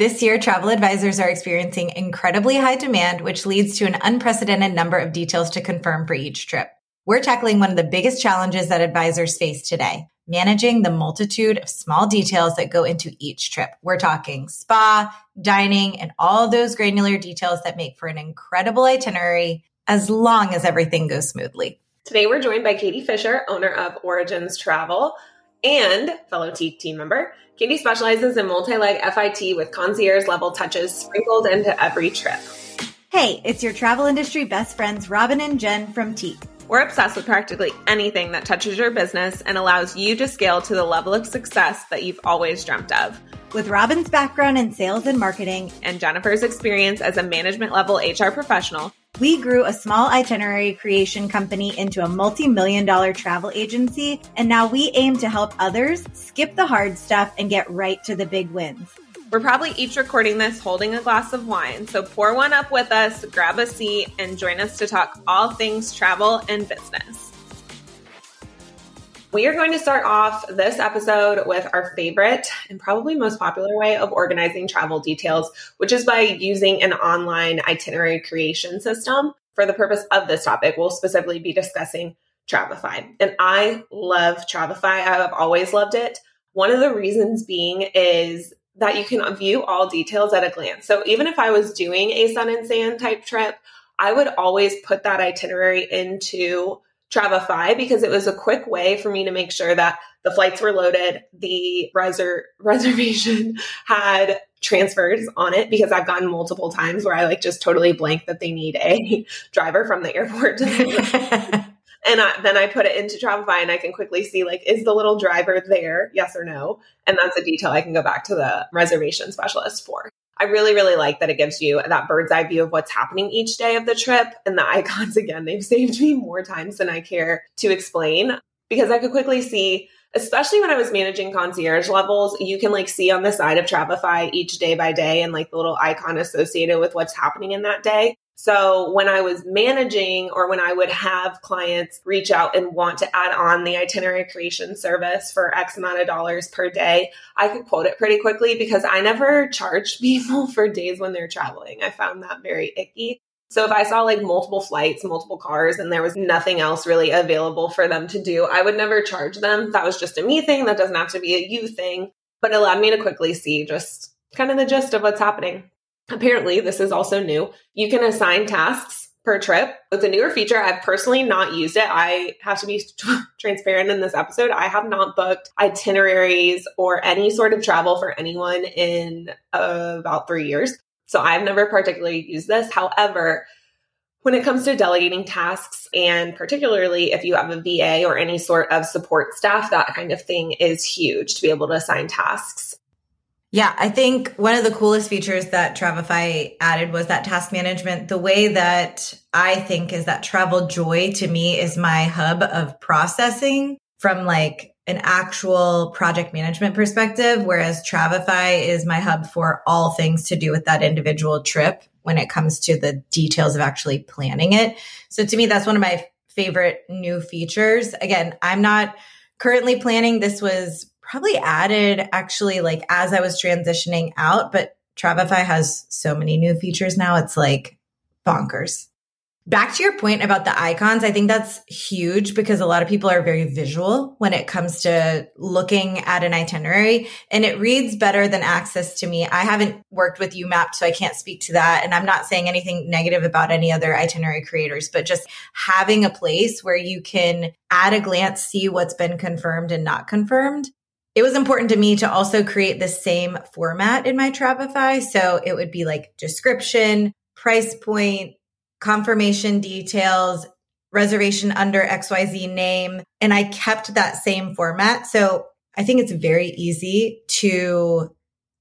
This year, travel advisors are experiencing incredibly high demand, which leads to an unprecedented number of details to confirm for each trip. We're tackling one of the biggest challenges that advisors face today managing the multitude of small details that go into each trip. We're talking spa, dining, and all those granular details that make for an incredible itinerary as long as everything goes smoothly. Today, we're joined by Kaytee Fisher, owner of Origins Travel and fellow Tique team member. Candy specializes in multi-leg FIT with concierge level touches sprinkled into every trip. Hey, it's your travel industry best friends, Robin and Jen from Tique. We're obsessed with practically anything that touches your business and allows you to scale to the level of success that you've always dreamt of. With Robin's background in sales and marketing and Jennifer's experience as a management level HR professional, we grew a small itinerary creation company into a multi million dollar travel agency, and now we aim to help others skip the hard stuff and get right to the big wins. We're probably each recording this holding a glass of wine, so pour one up with us, grab a seat, and join us to talk all things travel and business. We are going to start off this episode with our favorite and probably most popular way of organizing travel details, which is by using an online itinerary creation system. For the purpose of this topic, we'll specifically be discussing Travefy. And I love Travefy. I've always loved it. One of the reasons being is that you can view all details at a glance. So even if I was doing a sun and sand type trip, I would always put that itinerary into Travefy because it was a quick way for me to make sure that the flights were loaded, the reser- reservation had transfers on it because I've gotten multiple times where I like just totally blank that they need a driver from the airport. and I, then I put it into Travefy and I can quickly see like is the little driver there, yes or no, and that's a detail I can go back to the reservation specialist for. I really, really like that it gives you that bird's eye view of what's happening each day of the trip. And the icons, again, they've saved me more times than I care to explain because I could quickly see, especially when I was managing concierge levels, you can like see on the side of Travefy each day by day and like the little icon associated with what's happening in that day. So when I was managing or when I would have clients reach out and want to add on the itinerary creation service for X amount of dollars per day, I could quote it pretty quickly because I never charged people for days when they're traveling. I found that very icky. So if I saw like multiple flights, multiple cars, and there was nothing else really available for them to do, I would never charge them. That was just a me thing. That doesn't have to be a you thing, but it allowed me to quickly see just kind of the gist of what's happening. Apparently, this is also new. You can assign tasks per trip. It's a newer feature. I've personally not used it. I have to be transparent in this episode. I have not booked itineraries or any sort of travel for anyone in uh, about three years. So I've never particularly used this. However, when it comes to delegating tasks, and particularly if you have a VA or any sort of support staff, that kind of thing is huge to be able to assign tasks. Yeah, I think one of the coolest features that Travefy added was that task management. The way that I think is that TravelJoy to me is my hub of processing from like an actual project management perspective, whereas Travefy is my hub for all things to do with that individual trip when it comes to the details of actually planning it. So to me, that's one of my favorite new features. Again, I'm not currently planning. This was probably added actually like as I was transitioning out, but Travefy has so many new features now. It's like bonkers. Back to your point about the icons, I think that's huge because a lot of people are very visual when it comes to looking at an itinerary and it reads better than Axus to me. I haven't worked with Umapped, so I can't speak to that. And I'm not saying anything negative about any other itinerary creators, but just having a place where you can at a glance see what's been confirmed and not confirmed it was important to me to also create the same format in my Travefy. So it would be like description, price point, confirmation details, reservation under XYZ name. And I kept that same format. So I think it's very easy to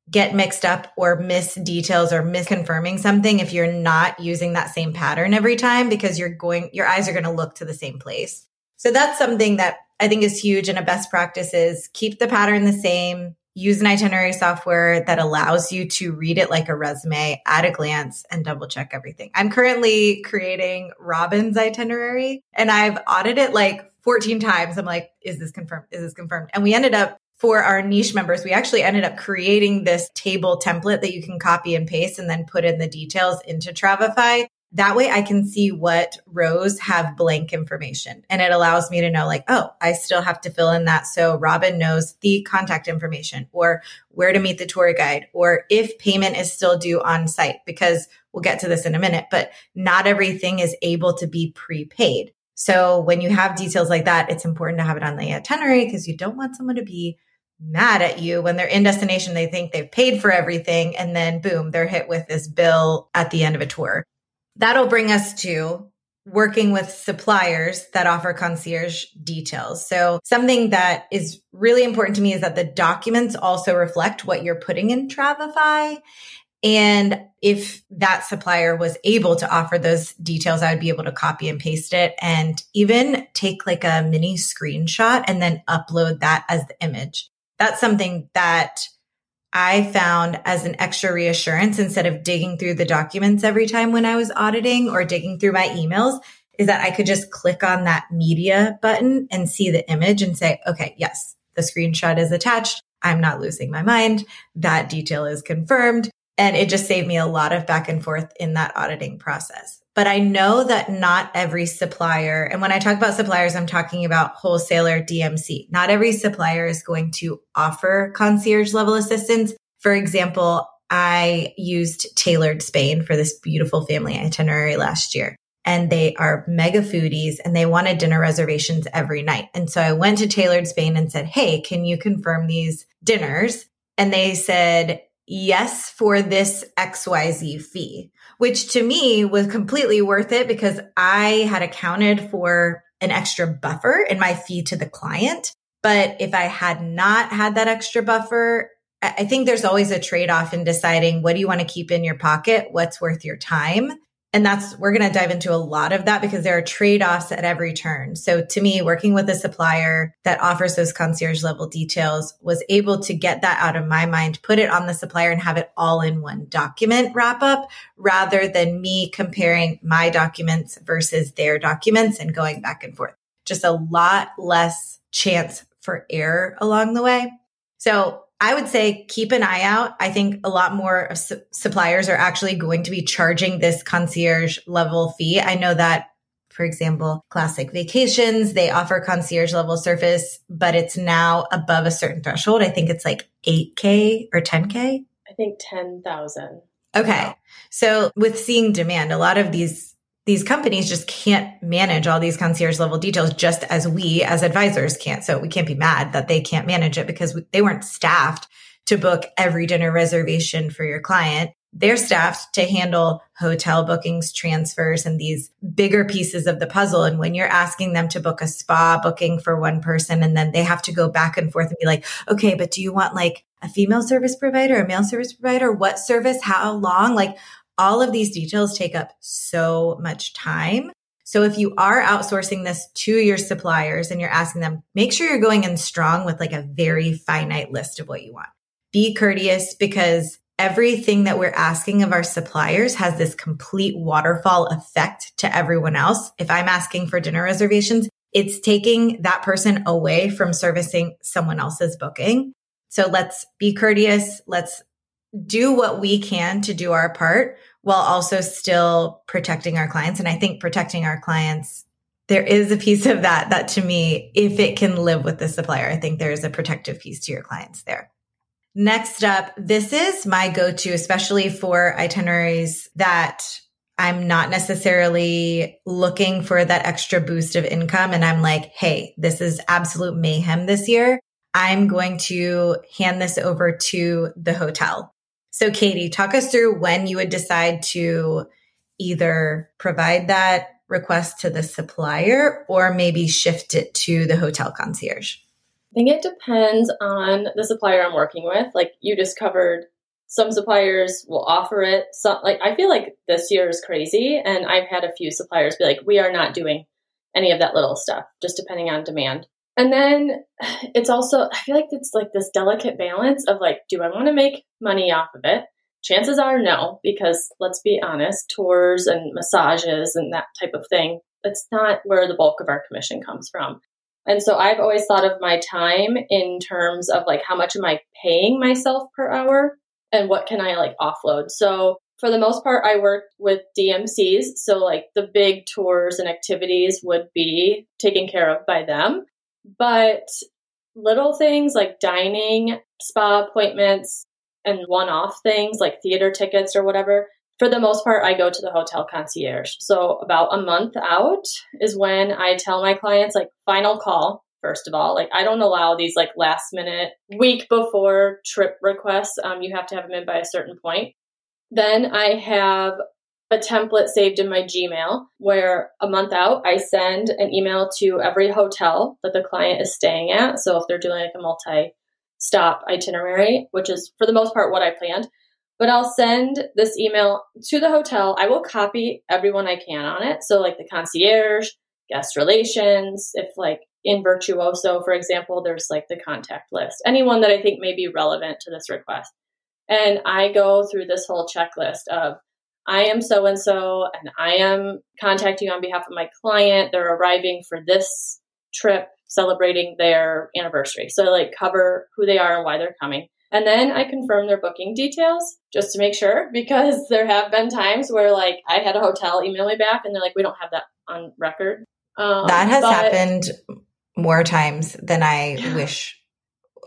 get mixed up or miss details or misconfirming something if you're not using that same pattern every time because you're going, your eyes are going to look to the same place. So that's something that I think is huge and a best practice is keep the pattern the same, use an itinerary software that allows you to read it like a resume at a glance and double check everything. I'm currently creating Robin's itinerary and I've audited it like 14 times. I'm like, is this confirmed? Is this confirmed? And we ended up for our niche members, we actually ended up creating this table template that you can copy and paste and then put in the details into Travefy. That way I can see what rows have blank information and it allows me to know like, oh, I still have to fill in that. So Robin knows the contact information or where to meet the tour guide or if payment is still due on site because we'll get to this in a minute, but not everything is able to be prepaid. So when you have details like that, it's important to have it on the itinerary because you don't want someone to be mad at you when they're in destination. They think they've paid for everything and then boom, they're hit with this bill at the end of a tour. That'll bring us to working with suppliers that offer concierge details. So something that is really important to me is that the documents also reflect what you're putting in Travefy. And if that supplier was able to offer those details, I would be able to copy and paste it and even take like a mini screenshot and then upload that as the image. That's something that I found as an extra reassurance instead of digging through the documents every time when I was auditing or digging through my emails is that I could just click on that media button and see the image and say, okay, yes, the screenshot is attached. I'm not losing my mind. That detail is confirmed. And it just saved me a lot of back and forth in that auditing process. But I know that not every supplier, and when I talk about suppliers, I'm talking about wholesaler DMC. Not every supplier is going to offer concierge level assistance. For example, I used Tailored Spain for this beautiful family itinerary last year. And they are mega foodies and they wanted dinner reservations every night. And so I went to Tailored Spain and said, Hey, can you confirm these dinners? And they said, yes for this XYZ fee, which to me was completely worth it because I had accounted for an extra buffer in my fee to the client. But if I had not had that extra buffer, I think there's always a trade off in deciding what do you want to keep in your pocket? What's worth your time? And that's, we're going to dive into a lot of that because there are trade offs at every turn. So to me, working with a supplier that offers those concierge level details was able to get that out of my mind, put it on the supplier and have it all in one document wrap up rather than me comparing my documents versus their documents and going back and forth. Just a lot less chance for error along the way. So I would say keep an eye out. I think a lot more su- suppliers are actually going to be charging this concierge level fee. I know that, for example, classic vacations, they offer concierge level service, but it's now above a certain threshold. I think it's like 8K or 10K. I think 10,000. Okay. So with seeing demand, a lot of these these companies just can't manage all these concierge level details just as we as advisors can't. So we can't be mad that they can't manage it because we, they weren't staffed to book every dinner reservation for your client. They're staffed to handle hotel bookings, transfers, and these bigger pieces of the puzzle. And when you're asking them to book a spa booking for one person, and then they have to go back and forth and be like, okay, but do you want like a female service provider, a male service provider? What service? How long? Like all of these details take up so much time. So if you are outsourcing this to your suppliers and you're asking them, make sure you're going in strong with like a very finite list of what you want. Be courteous because everything that we're asking of our suppliers has this complete waterfall effect to everyone else. If I'm asking for dinner reservations, it's taking that person away from servicing someone else's booking. So let's be courteous. Let's do what we can to do our part while also still protecting our clients. And I think protecting our clients, there is a piece of that, that to me, if it can live with the supplier, I think there is a protective piece to your clients there. Next up, this is my go to, especially for itineraries that I'm not necessarily looking for that extra boost of income. And I'm like, hey, this is absolute mayhem this year. I'm going to hand this over to the hotel. So, Kaytee, talk us through when you would decide to either provide that request to the supplier or maybe shift it to the hotel concierge. I think it depends on the supplier I'm working with. Like you just covered, some suppliers will offer it. Some like I feel like this year is crazy, and I've had a few suppliers be like, "We are not doing any of that little stuff," just depending on demand. And then it's also, I feel like it's like this delicate balance of like, do I want to make money off of it? Chances are no, because let's be honest, tours and massages and that type of thing, that's not where the bulk of our commission comes from. And so I've always thought of my time in terms of like how much am I paying myself per hour and what can I like offload. So for the most part, I work with DMCs. So like the big tours and activities would be taken care of by them. But little things like dining, spa appointments, and one off things like theater tickets or whatever, for the most part, I go to the hotel concierge. So about a month out is when I tell my clients, like, final call, first of all. Like, I don't allow these like last minute, week before trip requests. Um, you have to have them in by a certain point. Then I have a template saved in my Gmail where a month out, I send an email to every hotel that the client is staying at. So if they're doing like a multi stop itinerary, which is for the most part what I planned, but I'll send this email to the hotel. I will copy everyone I can on it. So, like the concierge, guest relations, if like in Virtuoso, for example, there's like the contact list, anyone that I think may be relevant to this request. And I go through this whole checklist of I am so and so, and I am contacting on behalf of my client. They're arriving for this trip, celebrating their anniversary. So, I like, cover who they are and why they're coming. And then I confirm their booking details just to make sure because there have been times where like I had a hotel email me back and they're like, we don't have that on record. Um, that has but, happened more times than I yeah. wish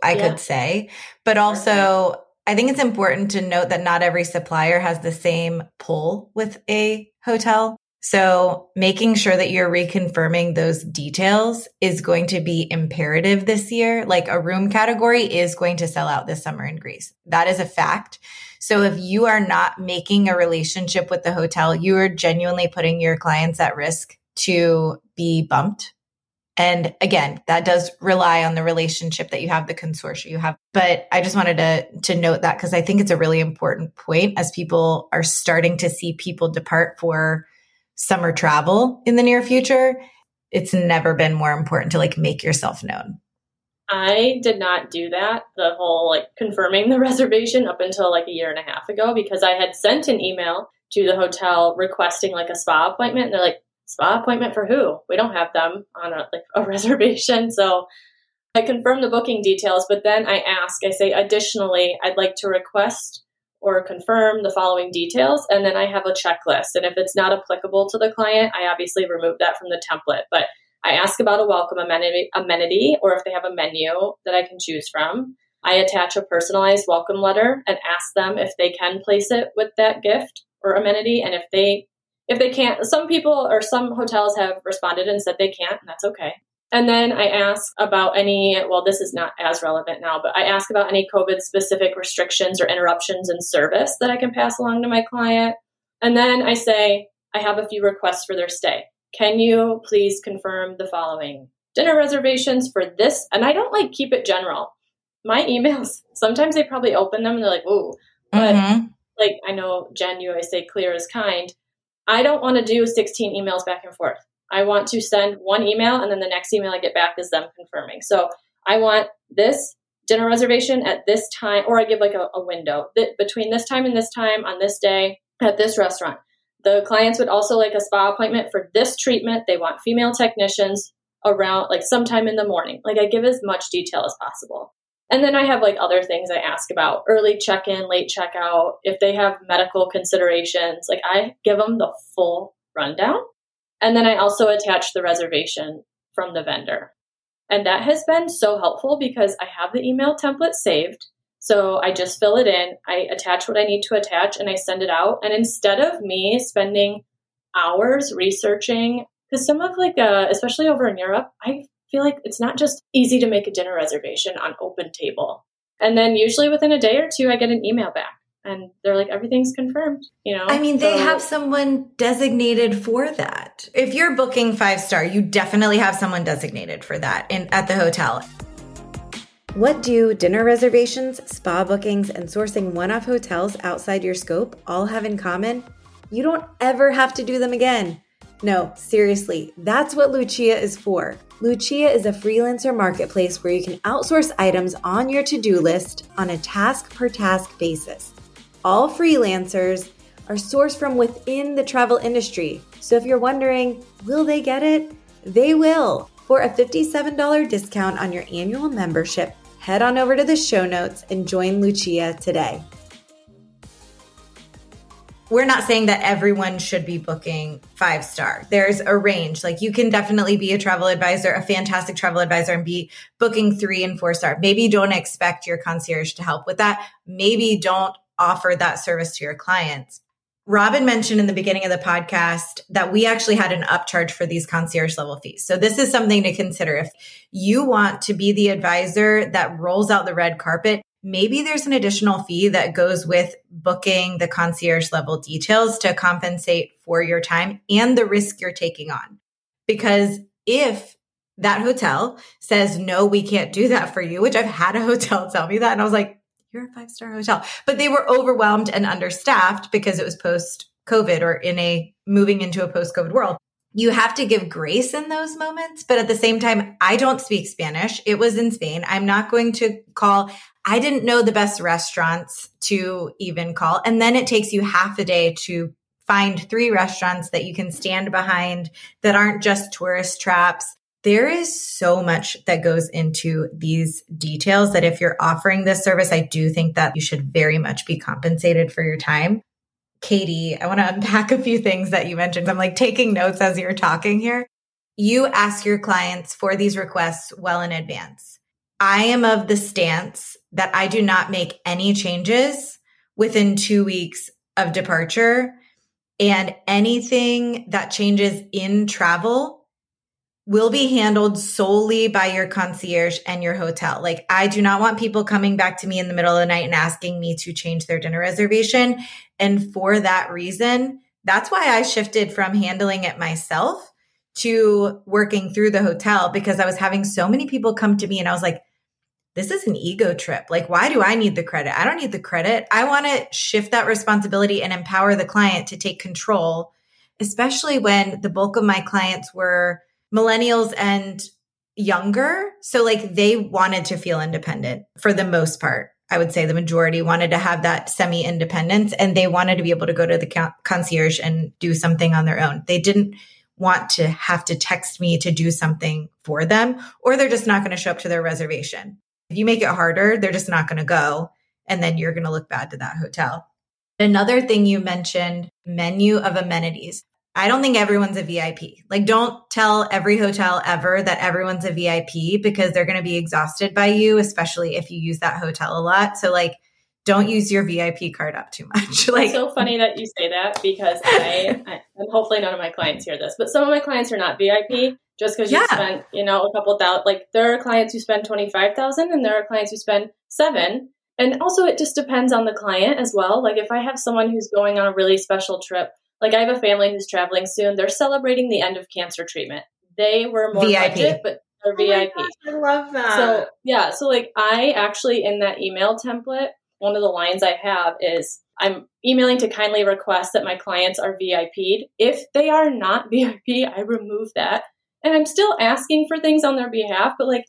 I yeah. could say. But also, I think it's important to note that not every supplier has the same pull with a hotel. So making sure that you're reconfirming those details is going to be imperative this year. Like a room category is going to sell out this summer in Greece. That is a fact. So if you are not making a relationship with the hotel, you are genuinely putting your clients at risk to be bumped. And again, that does rely on the relationship that you have, the consortia you have. But I just wanted to, to note that because I think it's a really important point as people are starting to see people depart for summer travel in the near future, it's never been more important to like make yourself known. I did not do that, the whole like confirming the reservation up until like a year and a half ago because I had sent an email to the hotel requesting like a spa appointment. And they're like, spa appointment for who? We don't have them on a, like a reservation. So I confirm the booking details, but then I ask, I say, additionally, I'd like to request or confirm the following details. And then I have a checklist. And if it's not applicable to the client, I obviously remove that from the template. But I ask about a welcome amenity, amenity or if they have a menu that I can choose from. I attach a personalized welcome letter and ask them if they can place it with that gift or amenity. And if they if they can't, some people or some hotels have responded and said they can't, and that's okay. And then I ask about any, well, this is not as relevant now, but I ask about any COVID specific restrictions or interruptions in service that I can pass along to my client. And then I say, I have a few requests for their stay. Can you please confirm the following dinner reservations for this? And I don't like keep it general. My emails, sometimes they probably open them and they're like, ooh, but mm-hmm. like I know Jen, you always say clear is kind. I don't want to do 16 emails back and forth. I want to send one email and then the next email I get back is them confirming. So I want this dinner reservation at this time, or I give like a, a window between this time and this time on this day at this restaurant. The clients would also like a spa appointment for this treatment. They want female technicians around like sometime in the morning. Like I give as much detail as possible. And then I have like other things I ask about early check in, late checkout, if they have medical considerations. Like I give them the full rundown. And then I also attach the reservation from the vendor. And that has been so helpful because I have the email template saved. So I just fill it in, I attach what I need to attach, and I send it out. And instead of me spending hours researching, because some of like, uh, especially over in Europe, I feel like it's not just easy to make a dinner reservation on OpenTable. And then usually within a day or two, I get an email back and they're like everything's confirmed you know? I mean so, they have someone designated for that. If you're booking five star you definitely have someone designated for that in at the hotel. What do dinner reservations spa bookings and sourcing one-off hotels outside your scope all have in common? You don't ever have to do them again no seriously that's what lucia is for Lucia is a freelancer marketplace where you can outsource items on your to do list on a task per task basis. All freelancers are sourced from within the travel industry. So if you're wondering, will they get it? They will. For a $57 discount on your annual membership, head on over to the show notes and join Lucia today. We're not saying that everyone should be booking five star. There's a range. Like you can definitely be a travel advisor, a fantastic travel advisor, and be booking three and four star. Maybe don't expect your concierge to help with that. Maybe don't offer that service to your clients. Robin mentioned in the beginning of the podcast that we actually had an upcharge for these concierge level fees. So this is something to consider. If you want to be the advisor that rolls out the red carpet, maybe there's an additional fee that goes with booking the concierge level details to compensate for your time and the risk you're taking on. Because if that hotel says, no, we can't do that for you, which I've had a hotel tell me that. And I was like, you're a five star hotel. But they were overwhelmed and understaffed because it was post COVID or in a moving into a post COVID world. You have to give grace in those moments. But at the same time, I don't speak Spanish. It was in Spain. I'm not going to call. I didn't know the best restaurants to even call. And then it takes you half a day to find three restaurants that you can stand behind that aren't just tourist traps there is so much that goes into these details that if you're offering this service, I do think that you should very much be compensated for your time. Kaytee, I want to unpack a few things that you mentioned. I'm like taking notes as you're talking here. You ask your clients for these requests well in advance. I am of the stance that I do not make any changes within two weeks of departure. And anything that changes in travel will be handled solely by your concierge and your hotel. Like, I do not want people coming back to me in the middle of the night and asking me to change their dinner reservation. And for that reason, that's why I shifted from handling it myself to working through the hotel because I was having so many people come to me and I was like, this is an ego trip. Like, why do I need the credit? I don't need the credit. I want to shift that responsibility and empower the client to take control, especially when the bulk of my clients were millennials and younger. So like they wanted to feel independent for the most part. I would say the majority wanted to have that semi independence and they wanted to be able to go to the concierge and do something on their own. They didn't want to have to text me to do something for them, or they're just not going to show up to their reservation. If you make it harder, they're just not going to go. And then you're going to look bad to that hotel. Another thing you mentioned menu of amenities. I don't think everyone's a VIP. Like, don't tell every hotel ever that everyone's a VIP because they're going to be exhausted by you, especially if you use that hotel a lot. So, like, don't use your VIP card up too much. like, it's so funny that you say that because I, I, and hopefully none of my clients hear this, but some of my clients are not VIP just because you yeah. spent, you know, a couple thousand. Like, there are clients who spend twenty five thousand, and there are clients who spend seven. And also, it just depends on the client as well. Like, if I have someone who's going on a really special trip like I have a family who's traveling soon. They're celebrating the end of cancer treatment. They were more VIP, budget, but they're oh VIP. Gosh, I love that. So yeah, so like I actually in that email template, one of the lines I have is I'm emailing to kindly request that my clients are VIP'd. If they are not VIP, I remove that. And I'm still asking for things on their behalf, but like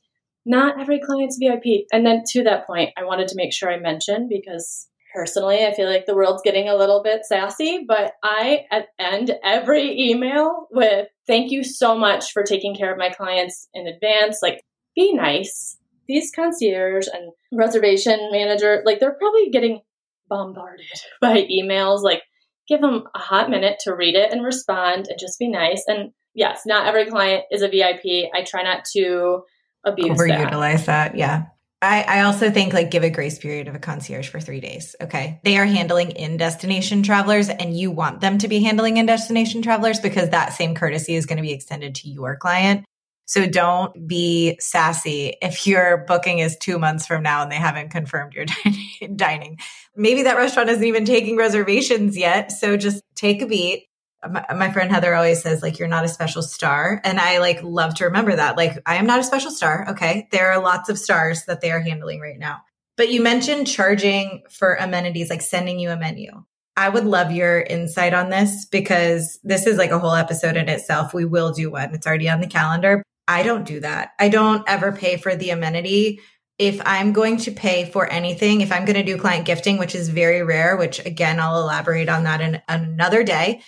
not every client's VIP. And then to that point, I wanted to make sure I mentioned because personally, I feel like the world's getting a little bit sassy, but I end every email with thank you so much for taking care of my clients in advance. Like, be nice. These concierge and reservation manager, like, they're probably getting bombarded by emails. Like, give them a hot minute to read it and respond and just be nice. And yes, not every client is a VIP. I try not to abuse overutilize that. that. Yeah. I, I also think like give a grace period of a concierge for three days. Okay. They are handling in destination travelers and you want them to be handling in destination travelers because that same courtesy is going to be extended to your client. So don't be sassy if your booking is two months from now and they haven't confirmed your dining. Maybe that restaurant isn't even taking reservations yet. So just take a beat, my, my, friend Heather always says like you're not a special star. And I like love to remember that. Like I am not a special star okay? There are lots of stars that they are handling right now. But you mentioned charging for amenities like sending you a menu. I would love your insight on this because this is like a whole episode in itself. We will do one. It's already on the calendar. I don't do that. I don't ever pay for the amenity. If I'm going to pay for anything, if I'm going to do client gifting, which is very rare, which again, I'll elaborate on that in another day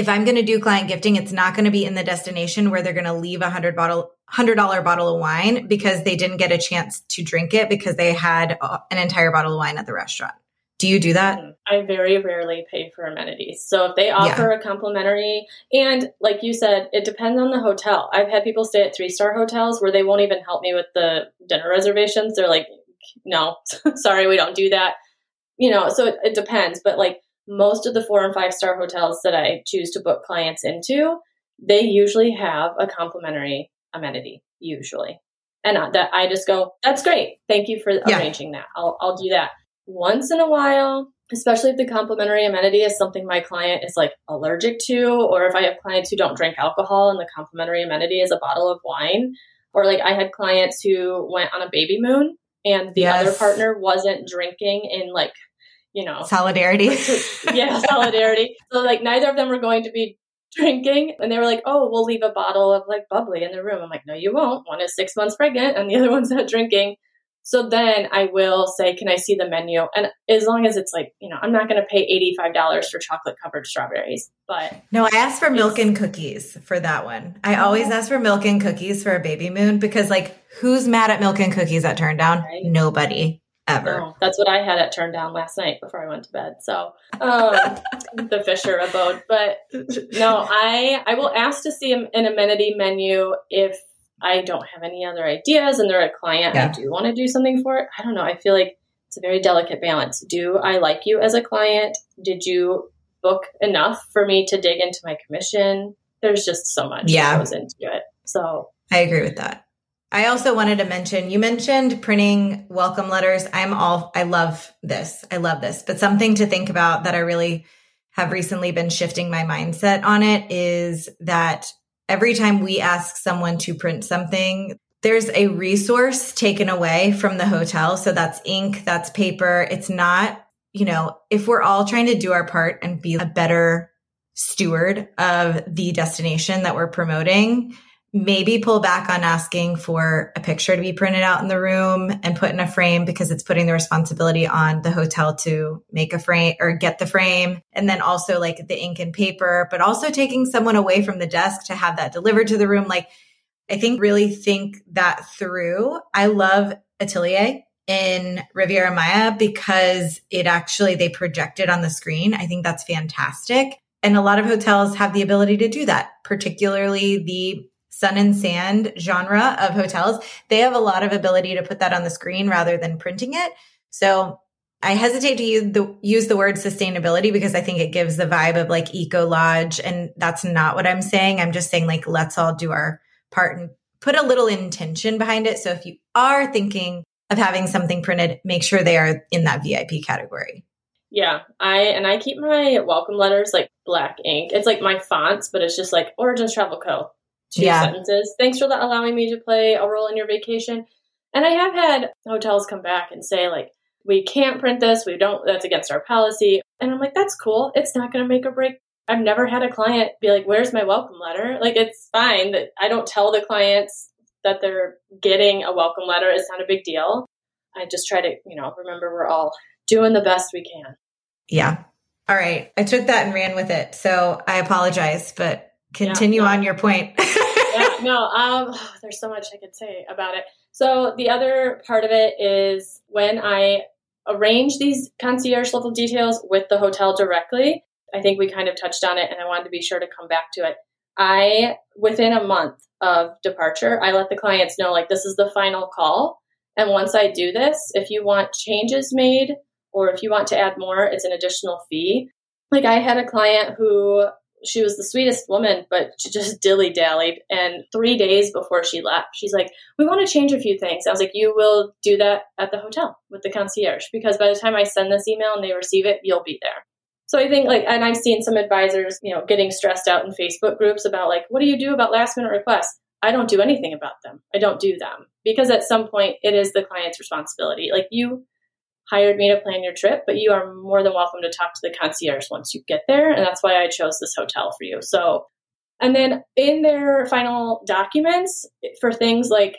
if I'm going to do client gifting, it's not going to be in the destination where they're going to leave a hundred bottle, hundred dollar bottle of wine because they didn't get a chance to drink it because they had uh, an entire bottle of wine at the restaurant. Do you do that? I very rarely pay for amenities. So if they offer yeah. a complimentary, and like you said, it depends on the hotel. I've had people stay at three star hotels where they won't even help me with the dinner reservations. They're like, no, sorry, we don't do that. You know, so it, it depends. But like most of the four and five star hotels that I choose to book clients into, they usually have a complimentary amenity, usually. And that I just go, that's great. Thank you for yeah. arranging that. I'll, I'll do that once in a while, especially if the complimentary amenity is something my client is like allergic to, or if I have clients who don't drink alcohol and the complimentary amenity is a bottle of wine, or like I had clients who went on a baby moon and the yes. other partner wasn't drinking in like, you know, solidarity. yeah, solidarity. So like neither of them were going to be drinking and they were like, oh, we'll leave a bottle of like bubbly in the room. I'm like, no, you won't. One is six months pregnant and the other one's not drinking. So then I will say, can I see the menu? And as long as it's like, you know, I'm not going to pay $85 for chocolate covered strawberries, but. No, I asked for milk and cookies for that one. I oh. always ask for milk and cookies for a baby moon because, like, who's mad at milk and cookies at turn down? Right. Nobody ever. No, that's what I had at turn down last night before I went to bed. So, um, the Fisher abode. But no, I, I will ask to see an amenity menu if I don't have any other ideas and they're a client, yeah. I do want to do something for it. I don't know. I feel like it's a very delicate balance. Do I like you as a client? Did you book enough for me to dig into my commission? There's just so much yeah. that goes into it. So I agree with that. I also wanted to mention you mentioned printing welcome letters. I'm all I love this. I love this. But something to think about that I really have recently been shifting my mindset on it is that every time we ask someone to print something, there's a resource taken away from the hotel. So that's ink, that's paper. It's not, you know, if we're all trying to do our part and be a better steward of the destination that we're promoting, maybe pull back on asking for a picture to be printed out in the room and put in a frame because it's putting the responsibility on the hotel to make a frame or get the frame. And then also like the ink and paper, but also taking someone away from the desk to have that delivered to the room. Like I think really think that through. I love Atelier in Riviera Maya because it actually they project it on the screen. I think that's fantastic. And a lot of hotels have the ability to do that, particularly the sun and sand genre of hotels, they have a lot of ability to put that on the screen rather than printing it. So I hesitate to use the, use the word sustainability because I think it gives the vibe of like eco lodge. And that's not what I'm saying. I'm just saying like, let's all do our part and put a little intention behind it. So if you are thinking of having something printed, make sure they are in that VIP category. Yeah, I and I keep my welcome letters like black ink. It's like my fonts, but it's just like Origins Travel Co two yeah. sentences. Thanks for allowing me to play a role in your vacation. And I have had hotels come back and say, like, we can't print this. We don't, that's against our policy. And I'm like, that's cool. It's not going to make or break. I've never had a client be like, where's my welcome letter? Like, it's fine that I don't tell the clients that they're getting a welcome letter. It's not a big deal. I just try to, you know, remember we're all doing the best we can. Yeah. All right. I took that and ran with it. So I apologize, but continue yeah, on your point. yeah, no, um, there's so much I could say about it. So the other part of it is when I arrange these concierge level details with the hotel directly. I think we kind of touched on it, and I wanted to be sure to come back to it. I within a month of departure, I let the clients know like this is the final call. And once I do this, if you want changes made or if you want to add more, it's an additional fee. Like I had a client who she was the sweetest woman, but she just dilly dallied. And three days before she left, she's like, We want to change a few things. I was like, You will do that at the hotel with the concierge because by the time I send this email and they receive it, you'll be there. So I think like, and I've seen some advisors, you know, getting stressed out in Facebook groups about like, what do you do about last minute requests? I don't do anything about them. I don't do them because at some point it is the client's responsibility. Like you hired me to plan your trip, but you are more than welcome to talk to the concierge once you get there. And that's why I chose this hotel for you. So, and then in their final documents for things like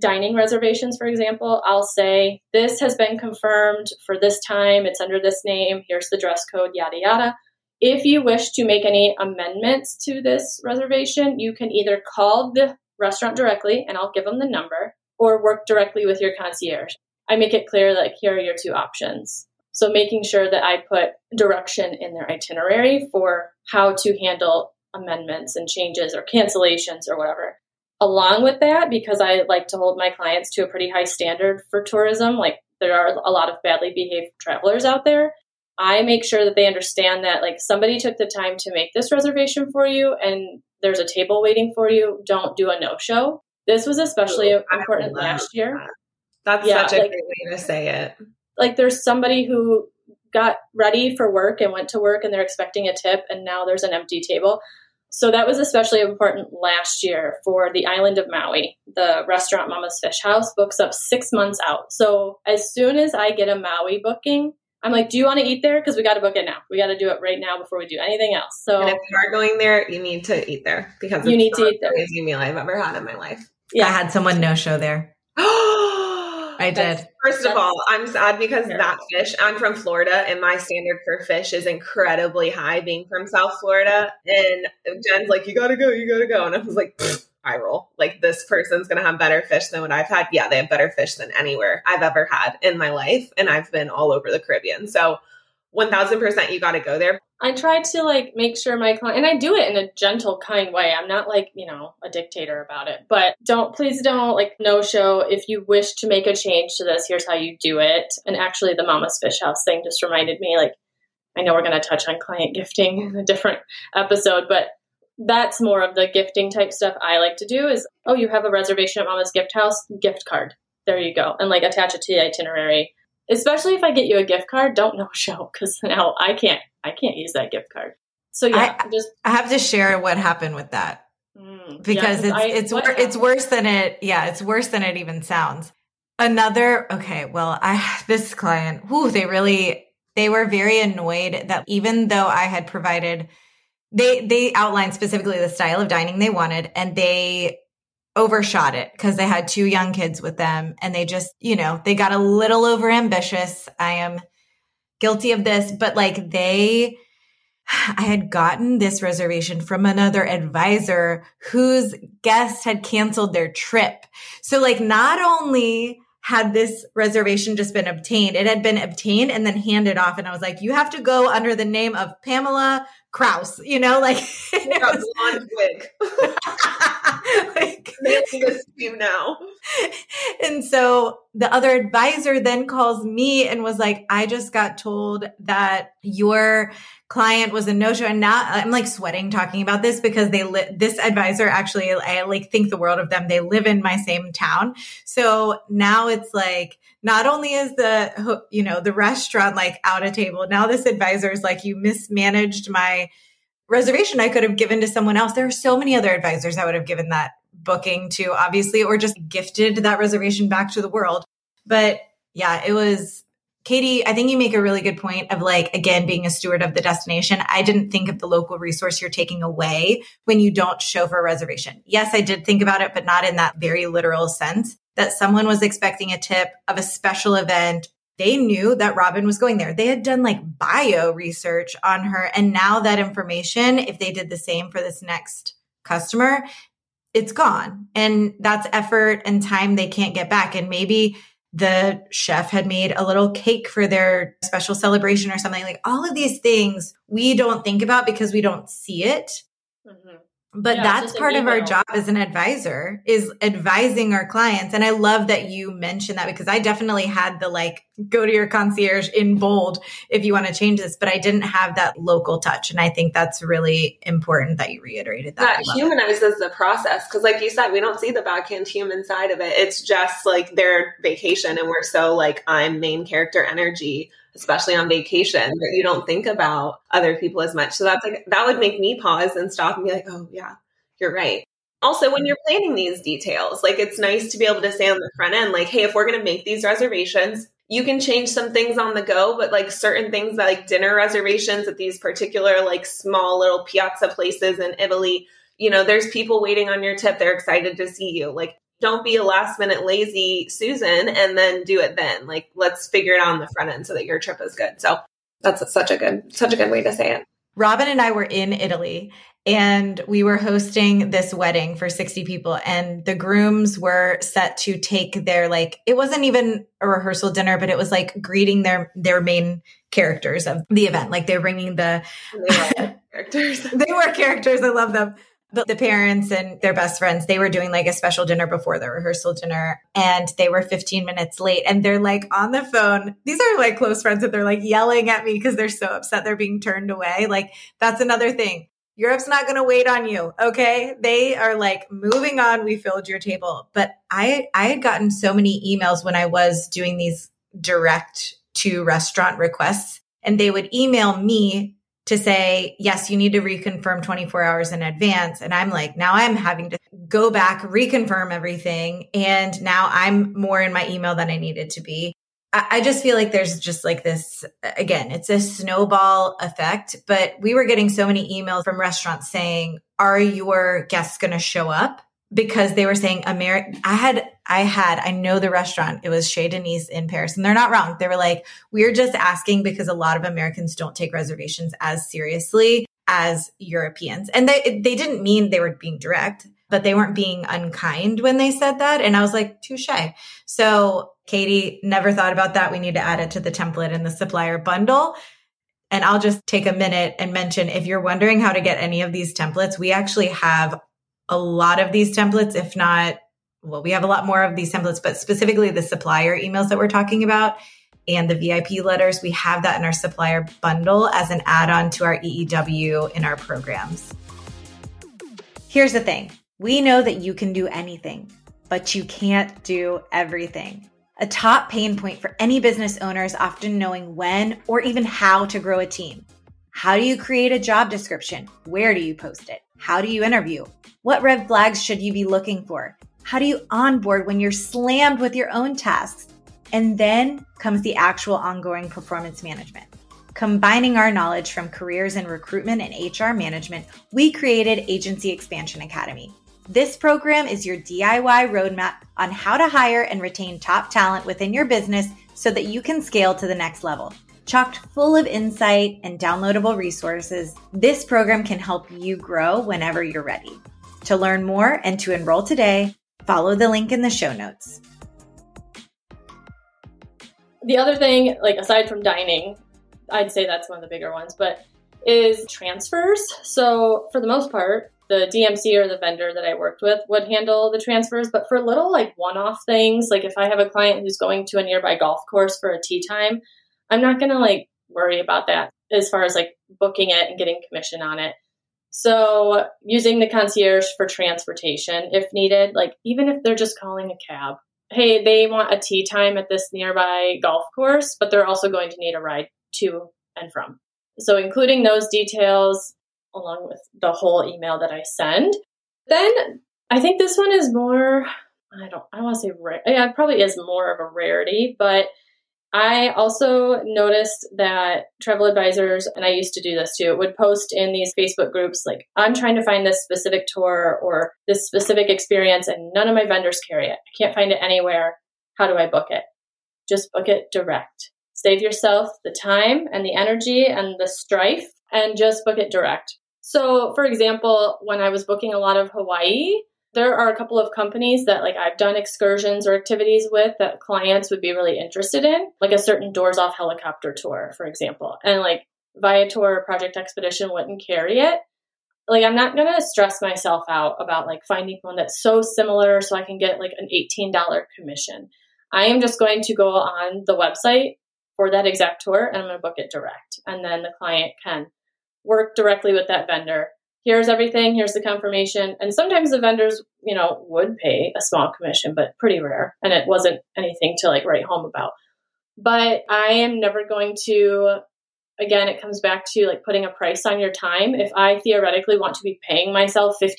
dining reservations, for example, I'll say, this has been confirmed for this time. It's under this name. Here's the dress code, yada, yada. If you wish to make any amendments to this reservation, you can either call the restaurant directly and I'll give them the number or work directly with your concierge. I make it clear that here are your two options. So making sure that I put direction in their itinerary for how to handle amendments and changes or cancellations or whatever. Along with that, because I like to hold my clients to a pretty high standard for tourism, like there are a lot of badly behaved travelers out there. I make sure that they understand that like somebody took the time to make this reservation for you and there's a table waiting for you. Don't do a no show. This was especially important last year. That. That's yeah, such a like, great way to say it. Like there's somebody who got ready for work and went to work and they're expecting a tip and now there's an empty table. So that was especially important last year for the island of Maui. The restaurant Mama's Fish House books up six months out. So as soon as I get a Maui booking, I'm like, do you want to eat there? Because we got to book it now. We got to do it right now before we do anything else. So, and if you are going there, you need to eat there because you need to eat there. Crazy meal I've ever had in my life. Yeah, I had someone no show there. I did. First of all, I'm sad because that fish, I'm from Florida and my standard for fish is incredibly high being from South Florida. And Jen's like, you gotta go, you gotta go. And I was like, I roll. Like this person's gonna have better fish than what I've had. Yeah, they have better fish than anywhere I've ever had in my life. And I've been all over the Caribbean. So 1000% you gotta go there. I try to like make sure my client, and I do it in a gentle, kind way. I'm not like, you know, a dictator about it, but don't, please don't like no show. If you wish to make a change to this, here's how you do it. And actually, the Mama's Fish House thing just reminded me like, I know we're going to touch on client gifting in a different episode, but that's more of the gifting type stuff I like to do is, oh, you have a reservation at Mama's Gift House, gift card. There you go. And like attach it to the itinerary especially if I get you a gift card, don't no show because now I can't I can't use that gift card. So yeah, I, just I have to share what happened with that mm, because yeah, it's I, it's it's worse than it. Yeah, it's worse than it even sounds. Another okay, well, I this client, who they really they were very annoyed that even though I had provided they they outlined specifically the style of dining they wanted and they overshot it because they had two young kids with them and they just, you know, they got a little over ambitious. I am guilty of this, but like they, I had gotten this reservation from another advisor whose guest had canceled their trip. So like not only had this reservation just been obtained, it had been obtained and then handed off. And I was like, you have to go under the name of Pamela Kraus, you know, like blonde wig. like this you now. And so the other advisor then calls me and was like, I just got told that your client was a no-show and now I'm like sweating talking about this because they li- this advisor actually I like think the world of them. They live in my same town. So now it's like not only is the you know the restaurant like out of table now this advisor is like you mismanaged my reservation i could have given to someone else there are so many other advisors i would have given that booking to obviously or just gifted that reservation back to the world but yeah it was Kaytee, I think you make a really good point of like, again, being a steward of the destination. I didn't think of the local resource you're taking away when you don't show for a reservation. Yes, I did think about it, but not in that very literal sense that someone was expecting a tip of a special event. They knew that Robin was going there. They had done like bio research on her. And now that information, if they did the same for this next customer, it's gone. And that's effort and time they can't get back. And maybe the chef had made a little cake for their special celebration or something like all of these things we don't think about because we don't see it. Mm-hmm but yeah, that's part of our job as an advisor is advising our clients. And i love that you mentioned that because i definitely had the like go to your concierge in bold if you want to change this but i didn't have that local touch. And i think that's really important that you reiterated that. That humanizes the process because like you said we don't see the backhand human side of it. It's just like their vacation and we're so like i'm main character energy especially on vacation, that you don't think about other people as much. So that's like, that would make me pause and stop and be like, oh, yeah, you're right. Also, when you're planning these details, like it's nice to be able to say on the front end, like, hey, if we're going to make these reservations, you can change some things on the go, but like certain things like dinner reservations at these particular, like small little piazza places in Italy, you know, there's people waiting on your tip. They're excited to see you. Like don't be a last minute lazy Susan and then do it then. Like let's figure it out on the front end so that your trip is good. So that's such a good such a good way to say it. Robin and I were in Italy and we were hosting this wedding for 60 people and the grooms were set to take their like it wasn't even a rehearsal dinner but it was like greeting their their main characters of the event like they're bringing the they were characters they were characters i love them but the parents and their best friends they were doing like a special dinner before the rehearsal dinner and they were 15 minutes late and they're like on the phone these are like close friends that they're like yelling at me because they're so upset they're being turned away like that's another thing Europe's not going to wait on you. Okay. They are like moving on. We filled your table. But I, I had gotten so many emails when I was doing these direct to restaurant requests and they would email me to say, yes, you need to reconfirm 24 hours in advance. And I'm like, now I'm having to go back, reconfirm everything. And now I'm more in my email than I needed to be. I just feel like there's just like this again, it's a snowball effect. But we were getting so many emails from restaurants saying, Are your guests going to show up? Because they were saying American. I had, I had, I know the restaurant. It was Chez Denise in Paris, and they're not wrong. They were like, We're just asking because a lot of Americans don't take reservations as seriously as Europeans. And they they didn't mean they were being direct, but they weren't being unkind when they said that. And I was like, touche. So Kaytee never thought about that. We need to add it to the template in the supplier bundle. And I'll just take a minute and mention if you're wondering how to get any of these templates, we actually have a lot of these templates, if not, well, we have a lot more of these templates, but specifically the supplier emails that we're talking about and the VIP letters, we have that in our supplier bundle as an add on to our EEW in our programs. Here's the thing we know that you can do anything, but you can't do everything. A top pain point for any business owner is often knowing when or even how to grow a team. How do you create a job description? Where do you post it? How do you interview? What red flags should you be looking for? How do you onboard when you're slammed with your own tasks? And then comes the actual ongoing performance management. Combining our knowledge from careers in recruitment and HR management, we created Agency Expansion Academy. This program is your DIY roadmap on how to hire and retain top talent within your business so that you can scale to the next level. Chocked full of insight and downloadable resources, this program can help you grow whenever you're ready. To learn more and to enroll today, follow the link in the show notes. The other thing, like aside from dining, I'd say that's one of the bigger ones, but is transfers. So for the most part, the DMC or the vendor that I worked with would handle the transfers. But for little like one off things, like if I have a client who's going to a nearby golf course for a tee time, I'm not going to like worry about that as far as like booking it and getting commission on it. So using the concierge for transportation if needed, like even if they're just calling a cab, hey, they want a tee time at this nearby golf course, but they're also going to need a ride to and from. So including those details along with the whole email that I send. Then I think this one is more, I don't, I don't want to say rare. Yeah, it probably is more of a rarity, but I also noticed that travel advisors, and I used to do this too, would post in these Facebook groups like, I'm trying to find this specific tour or this specific experience, and none of my vendors carry it. I can't find it anywhere. How do I book it? Just book it direct. Save yourself the time and the energy and the strife and just book it direct. So, for example, when I was booking a lot of Hawaii, there are a couple of companies that like I've done excursions or activities with that clients would be really interested in, like a certain doors off helicopter tour, for example. And like Viator or Project Expedition wouldn't carry it. Like I'm not gonna stress myself out about like finding one that's so similar so I can get like an $18 commission. I am just going to go on the website for that exact tour and I'm gonna book it direct. And then the client can work directly with that vendor. Here's everything, here's the confirmation. And sometimes the vendors, you know, would pay a small commission, but pretty rare. And it wasn't anything to like write home about. But I am never going to, again, it comes back to like putting a price on your time. If I theoretically want to be paying myself $50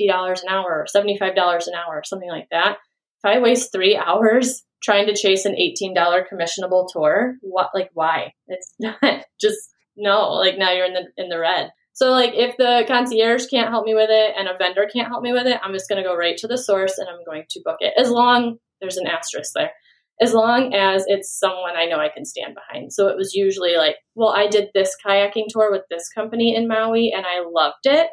an hour or $75 an hour or something like that, if I waste three hours trying to chase an $18 commissionable tour, what, like, why? It's not just no, like now you're in the in the red. So like if the concierge can't help me with it and a vendor can't help me with it, I'm just going to go right to the source and I'm going to book it. As long there's an asterisk there. as long as it's someone I know I can stand behind. So it was usually like, well, I did this kayaking tour with this company in Maui and I loved it.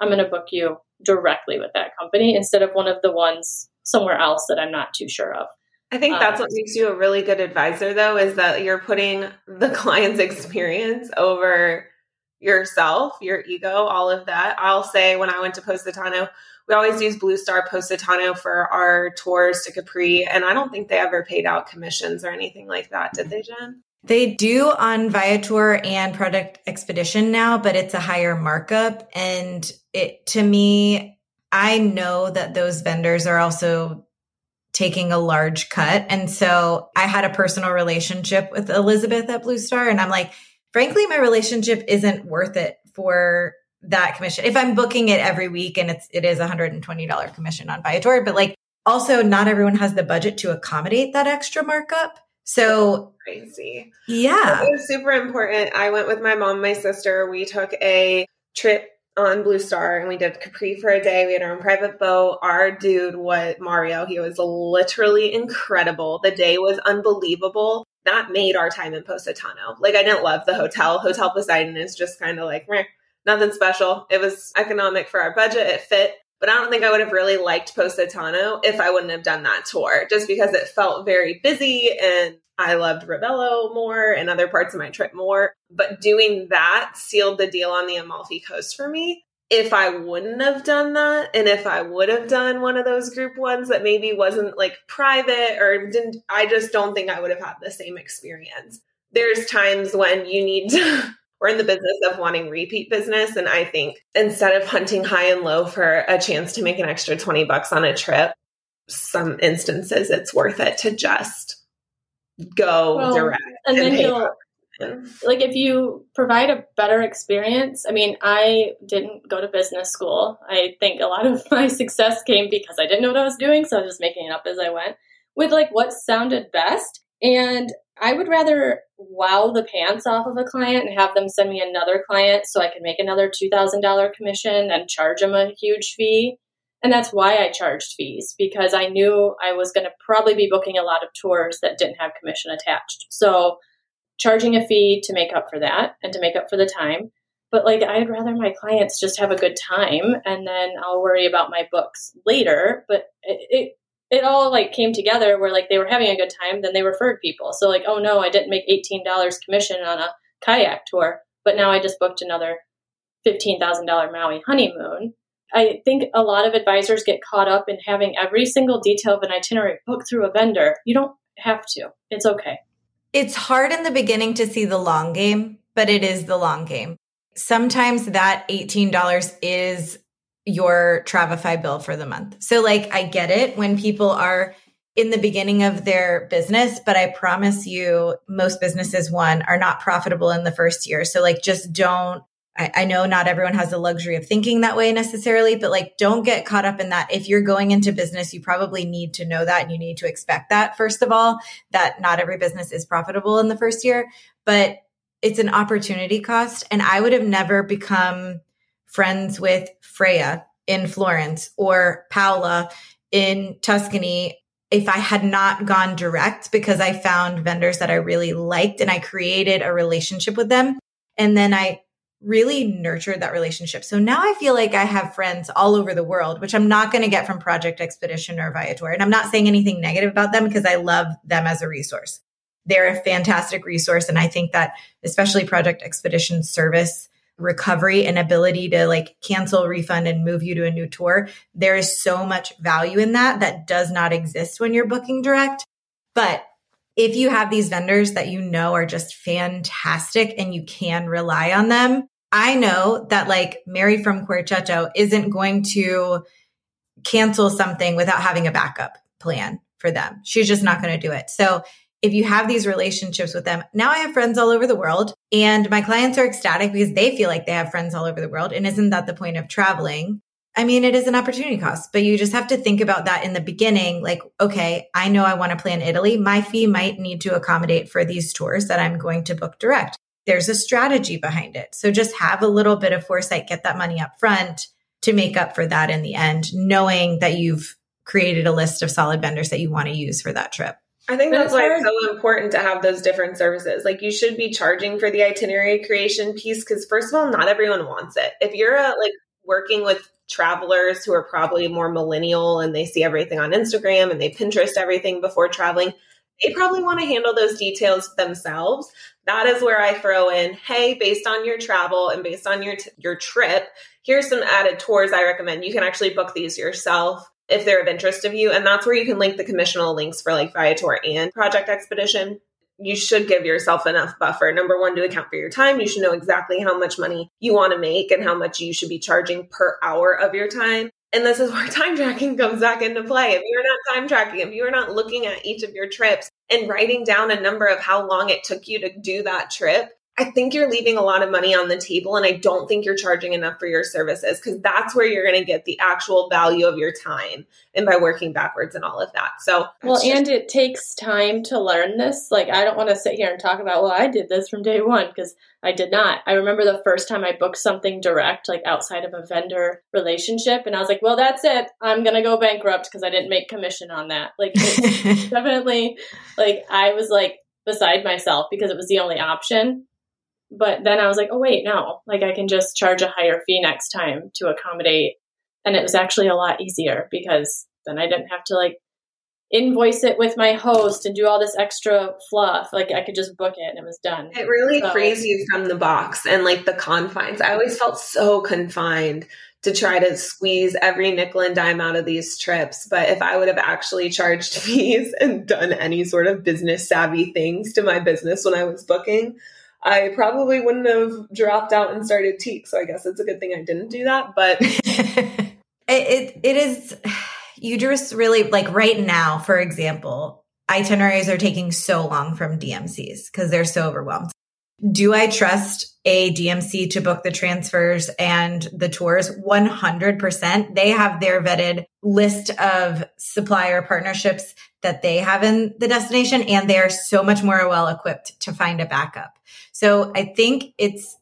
I'm going to book you directly with that company instead of one of the ones somewhere else that I'm not too sure of. I think that's um, what makes you a really good advisor, though, is that you're putting the client's experience over yourself, your ego, all of that. I'll say when I went to Positano, we always use Blue Star Positano for our tours to Capri, and I don't think they ever paid out commissions or anything like that, did they, Jen? They do on Viator and Project Expedition now, but it's a higher markup. And it to me, I know that those vendors are also taking a large cut. And so I had a personal relationship with Elizabeth at Blue Star, and I'm like, frankly, my relationship isn't worth it for that commission. If I'm booking it every week and it's it is $120 commission on Viator, but like also not everyone has the budget to accommodate that extra markup. So crazy. Yeah. It was super important. I went with my mom, my sister. We took a trip on Blue Star and we did Capri for a day. We had our own private boat. Our dude was Mario. He was literally incredible. The day was unbelievable. That made our time in Positano. Like I didn't love the hotel. Hotel Poseidon is just kind of like meh, nothing special. It was economic for our budget. It fit. But I don't think I would have really liked Positano if I wouldn't have done that tour, just because it felt very busy and I loved Ravello more and other parts of my trip more. But doing that sealed the deal on the Amalfi Coast for me. If I wouldn't have done that, and if I would have done one of those group ones that maybe wasn't like private or didn't, I just don't think I would have had the same experience. There's times when you need to. we're in the business of wanting repeat business. And I think instead of hunting high and low for a chance to make an extra 20 bucks on a trip, some instances it's worth it to just go well, direct. And, and then you'll, like if you provide a better experience, I mean, I didn't go to business school. I think a lot of my success came because I didn't know what I was doing. So I was just making it up as I went with like what sounded best. And I would rather wow the pants off of a client and have them send me another client so I can make another $2,000 commission and charge them a huge fee and that's why I charged fees because I knew I was going to probably be booking a lot of tours that didn't have commission attached. So charging a fee to make up for that and to make up for the time. But like I'd rather my clients just have a good time and then I'll worry about my books later. But it, it it all like came together where like they were having a good time, then they referred people. So like, oh no, I didn't make eighteen dollars commission on a kayak tour, but now I just booked another fifteen thousand dollar Maui honeymoon I think a lot of advisors get caught up in having every single detail of an itinerary booked through a vendor. You don't have to. It's okay. It's hard in the beginning to see the long game, but it is the long game. Sometimes that $18 is your Travefy bill for the month. So, like, I get it when people are in the beginning of their business, but I promise you, most businesses, one, are not profitable in the first year. So, like, just don't I, I, know not everyone has the luxury of thinking that way necessarily, but like don't get caught up in that. If you're going into business, you probably need to know that and you need to expect that, first of all, that not every business is profitable in the first year, but it's an opportunity cost. And I would have never become friends with Freya in Florence or Paola in Tuscany if I had not gone direct because I found vendors that I really liked and I created a relationship with them. And then I really nurtured that relationship. So now I feel like I have friends all over the world, which I'm not going to get from Project Expedition or Viator. And I'm not saying anything negative about them because I love them as a resource. They're a fantastic resource. And I think that especially Project Expedition service recovery and ability to like cancel, refund, and move you to a new tour, there is so much value in that that does not exist when you're booking direct. But if you have these vendors that you know are just fantastic and you can rely on them, I know that like Mary from Querceto isn't going to cancel something without having a backup plan for them. She's just not going to do it. So if you have these relationships with them, now I have friends all over the world and my clients are ecstatic because they feel like they have friends all over the world. And isn't that the point of traveling? I mean, it is an opportunity cost, but you just have to think about that in the beginning. Like, okay, I know I want to plan Italy. My fee might need to accommodate for these tours that I'm going to book direct there's a strategy behind it. So just have a little bit of foresight, get that money up front to make up for that in the end, knowing that you've created a list of solid vendors that you want to use for that trip. I think that's why it's so important to have those different services. Like you should be charging for the itinerary creation piece because first of all, not everyone wants it. If you're uh, like working with travelers who are probably more millennial and they see everything on Instagram and they Pinterest everything before traveling, they probably want to handle those details themselves. That is where I throw in, hey, based on your travel and based on your t- your trip, here's some added tours I recommend. You can actually book these yourself if they're of interest of you. And that's where you can link the commissional links for like Viator and Project Expedition. You should give yourself enough buffer. Number one, to account for your time. You should know exactly how much money you want to make and how much you should be charging per hour of your time. And this is where time tracking comes back into play. If you're not time tracking, if you are not looking at each of your trips and writing down a number of how long it took you to do that trip, I think you're leaving a lot of money on the table. And I don't think you're charging enough for your services because that's where you're going to get the actual value of your time and by working backwards and all of that. So, Well, just- and it takes time to learn this. Like, I don't want to sit here and talk about, well, I did this from day one because I did not. I remember the first time I booked something direct, like outside of a vendor relationship, and I was like, well, that's it. I'm going to go bankrupt because I didn't make commission on that. Like, definitely, like, I was like beside myself because it was the only option. But then I was like, oh, wait, no. Like, I can just charge a higher fee next time to accommodate. And it was actually a lot easier because then I didn't have to like invoice it with my host and do all this extra fluff. Like I could just book it and it was done. It really So- frees you from the box and like the confines. I always felt so confined to try to squeeze every nickel and dime out of these trips. But if I would have actually charged fees and done any sort of business savvy things to my business when I was booking, I probably wouldn't have dropped out and started Tique. So I guess it's a good thing I didn't do that. But it, it it is you just really like right now for example itineraries are taking so long from dmcs because they're so overwhelmed do i trust a dmc to book the transfers and the tours 100% they have their vetted list of supplier partnerships that they have in the destination and they are so much more well equipped to find a backup so i think it's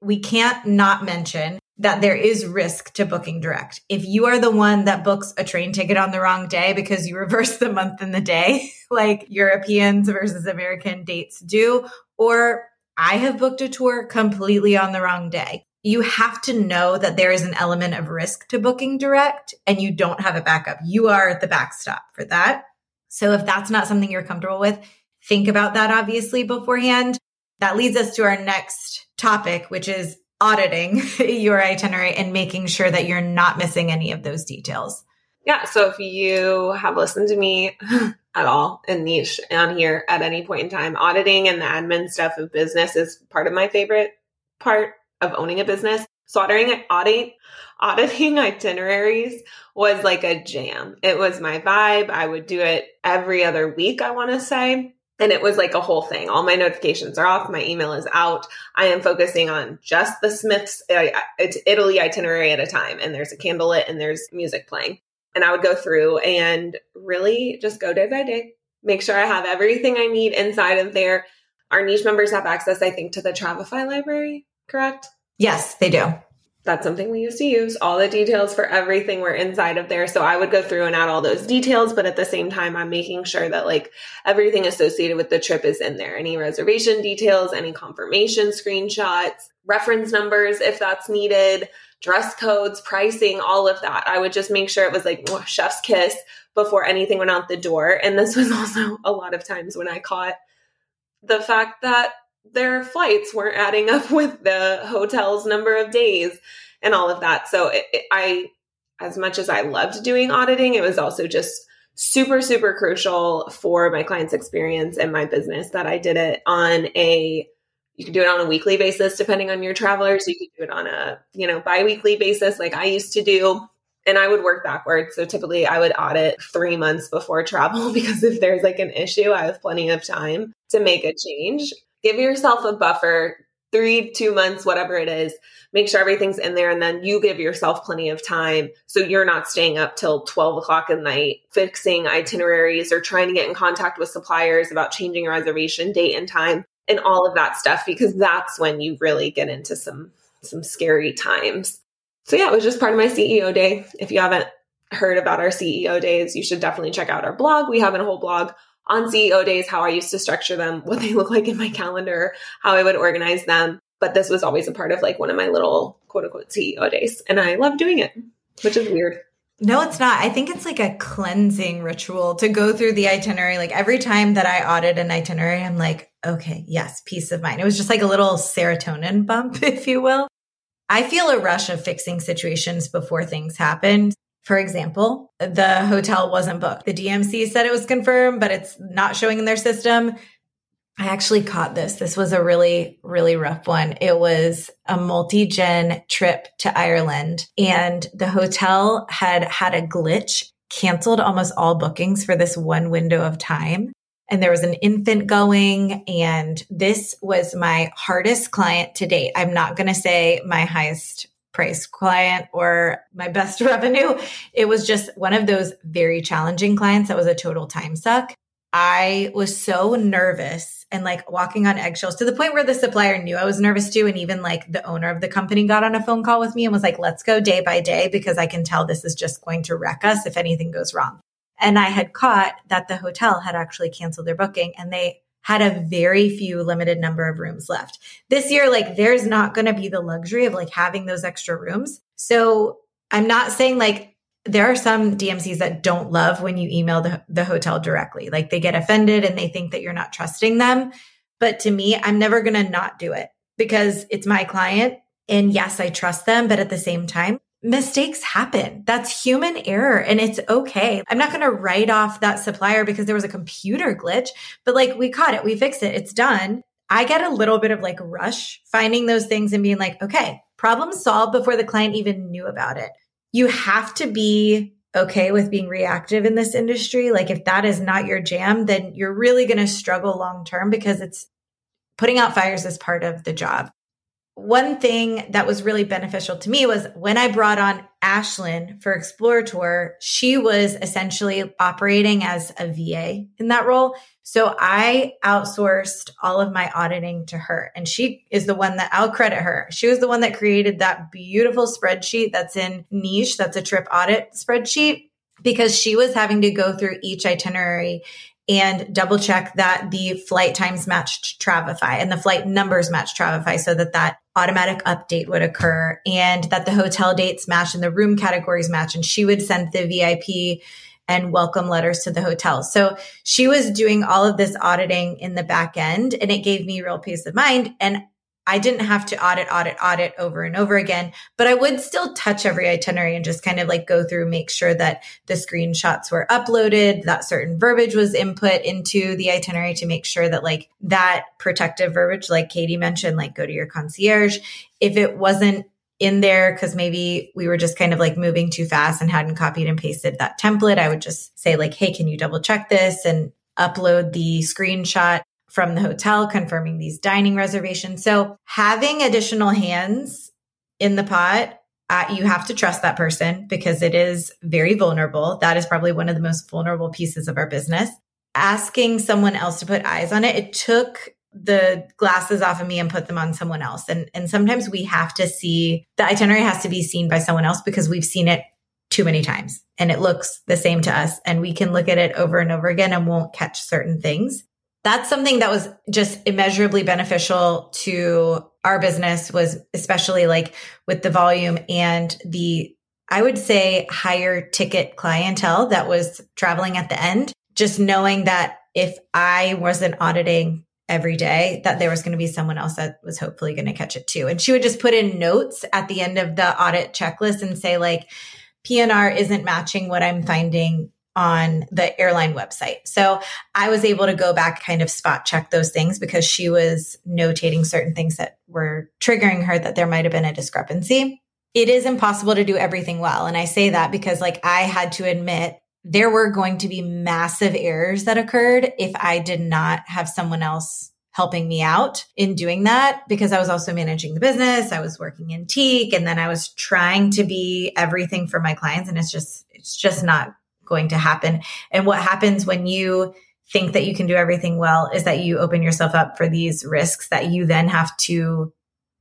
we can't not mention that there is risk to booking direct. If you are the one that books a train ticket on the wrong day because you reverse the month and the day, like Europeans versus American dates do, or I have booked a tour completely on the wrong day. You have to know that there is an element of risk to booking direct and you don't have a backup. You are the backstop for that. So if that's not something you're comfortable with, think about that obviously beforehand. That leads us to our next topic, which is auditing your itinerary and making sure that you're not missing any of those details. Yeah. So if you have listened to me at all in niche on here at any point in time, auditing and the admin stuff of business is part of my favorite part of owning a business. So auditing, audit, auditing itineraries was like a jam. It was my vibe. I would do it every other week, I want to say. And it was like a whole thing. All my notifications are off. My email is out. I am focusing on just the Smiths uh, Italy itinerary at a time. And there's a candle lit and there's music playing. And I would go through and really just go day by day, make sure I have everything I need inside of there. Our niche members have access, I think, to the Travefy library, correct? Yes, they do. That's something we used to use. All the details for everything were inside of there. So I would go through and add all those details, but at the same time, I'm making sure that like everything associated with the trip is in there. Any reservation details, any confirmation screenshots, reference numbers if that's needed, dress codes, pricing, all of that. I would just make sure it was like chef's kiss before anything went out the door. And this was also a lot of times when I caught the fact that their flights weren't adding up with the hotel's number of days and all of that. So it, it, I, as much as I loved doing auditing, it was also just super, super crucial for my client's experience and my business that I did it on a you can do it on a weekly basis depending on your travelers. You can do it on a, you know, bi-weekly basis like I used to do. And I would work backwards. So typically I would audit three months before travel because if there's like an issue, I have plenty of time to make a change. Give yourself a buffer, three, two months, whatever it is. Make sure everything's in there. And then you give yourself plenty of time. So you're not staying up till 12 o'clock at night fixing itineraries or trying to get in contact with suppliers about changing a reservation date and time and all of that stuff because that's when you really get into some some scary times. So yeah, it was just part of my CEO day. If you haven't heard about our CEO days, you should definitely check out our blog. We have a whole blog on CEO days, how I used to structure them, what they look like in my calendar, how I would organize them. But this was always a part of like one of my little quote unquote CEO days. And I love doing it, which is weird. No, it's not. I think it's like a cleansing ritual to go through the itinerary. Like every time that I audit an itinerary, I'm like, okay, yes, peace of mind. It was just like a little serotonin bump, if you will. I feel a rush of fixing situations before things happen. For example, the hotel wasn't booked. The DMC said it was confirmed, but it's not showing in their system. I actually caught this. This was a really, really rough one. It was a multi gen trip to Ireland and the hotel had had a glitch, canceled almost all bookings for this one window of time. And there was an infant going and this was my hardest client to date. I'm not going to say my highest price client or my best revenue. It was just one of those very challenging clients that was a total time suck. I was so nervous and like walking on eggshells to the point where the supplier knew I was nervous too. And even like the owner of the company got on a phone call with me and was like, let's go day by day because I can tell this is just going to wreck us if anything goes wrong. And I had caught that the hotel had actually canceled their booking and they had a very few limited number of rooms left. This year, like there's not going to be the luxury of like having those extra rooms. So I'm not saying like there are some DMCs that don't love when you email the, the hotel directly. Like they get offended and they think that you're not trusting them. But to me, I'm never going to not do it because it's my client. And yes, I trust them. But at the same time, mistakes happen. That's human error and it's okay. I'm not going to write off that supplier because there was a computer glitch, but like we caught it, we fixed it, it's done. I get a little bit of like rush finding those things and being like, okay, problem solved before the client even knew about it. You have to be okay with being reactive in this industry. Like if that is not your jam, then you're really going to struggle long term because it's putting out fires is part of the job one thing that was really beneficial to me was when I brought on Ashlyn for Explorateur, she was essentially operating as a VA in that role. So I outsourced all of my auditing to her. And she is the one that I'll credit her. She was the one that created that beautiful spreadsheet that's in niche, that's a trip audit spreadsheet because she was having to go through each itinerary and double check that the flight times matched Travefy and the flight numbers matched Travefy so that that automatic update would occur and that the hotel dates match and the room categories match. And she would send the VIP and welcome letters to the hotel. So she was doing all of this auditing in the back end and it gave me real peace of mind. And I didn't have to audit, audit, audit over and over again, but I would still touch every itinerary and just kind of like go through, make sure that the screenshots were uploaded, that certain verbiage was input into the itinerary to make sure that like that protective verbiage, like Kaytee mentioned, like go to your concierge. If it wasn't in there because maybe we were just kind of like moving too fast and hadn't copied and pasted that template, I would just say like, Hey, can you double check this and upload the screenshot from the hotel confirming these dining reservations. So having additional hands in the pot, uh, you have to trust that person because it is very vulnerable. That is probably one of the most vulnerable pieces of our business. Asking someone else to put eyes on it, it took the glasses off of me and put them on someone else. And and sometimes we have to see the itinerary has to be seen by someone else because we've seen it too many times and it looks the same to us and we can look at it over and over again and won't catch certain things that's something that was just immeasurably beneficial to our business was especially like with the volume and the I would say higher ticket clientele that was traveling at the end. Just knowing that if I wasn't auditing every day that there was going to be someone else that was hopefully going to catch it too. And she would just put in notes at the end of the audit checklist and say like PNR isn't matching what I'm finding on the airline website. So I was able to go back kind of spot check those things because she was notating certain things that were triggering her that there might have been a discrepancy. It is impossible to do everything well. And I say that because like I had to admit there were going to be massive errors that occurred if I did not have someone else helping me out in doing that because I was also managing the business. I was working in Tique and then I was trying to be everything for my clients. And it's just, it's just not going to happen. And what happens when you think that you can do everything well is that you open yourself up for these risks that you then have to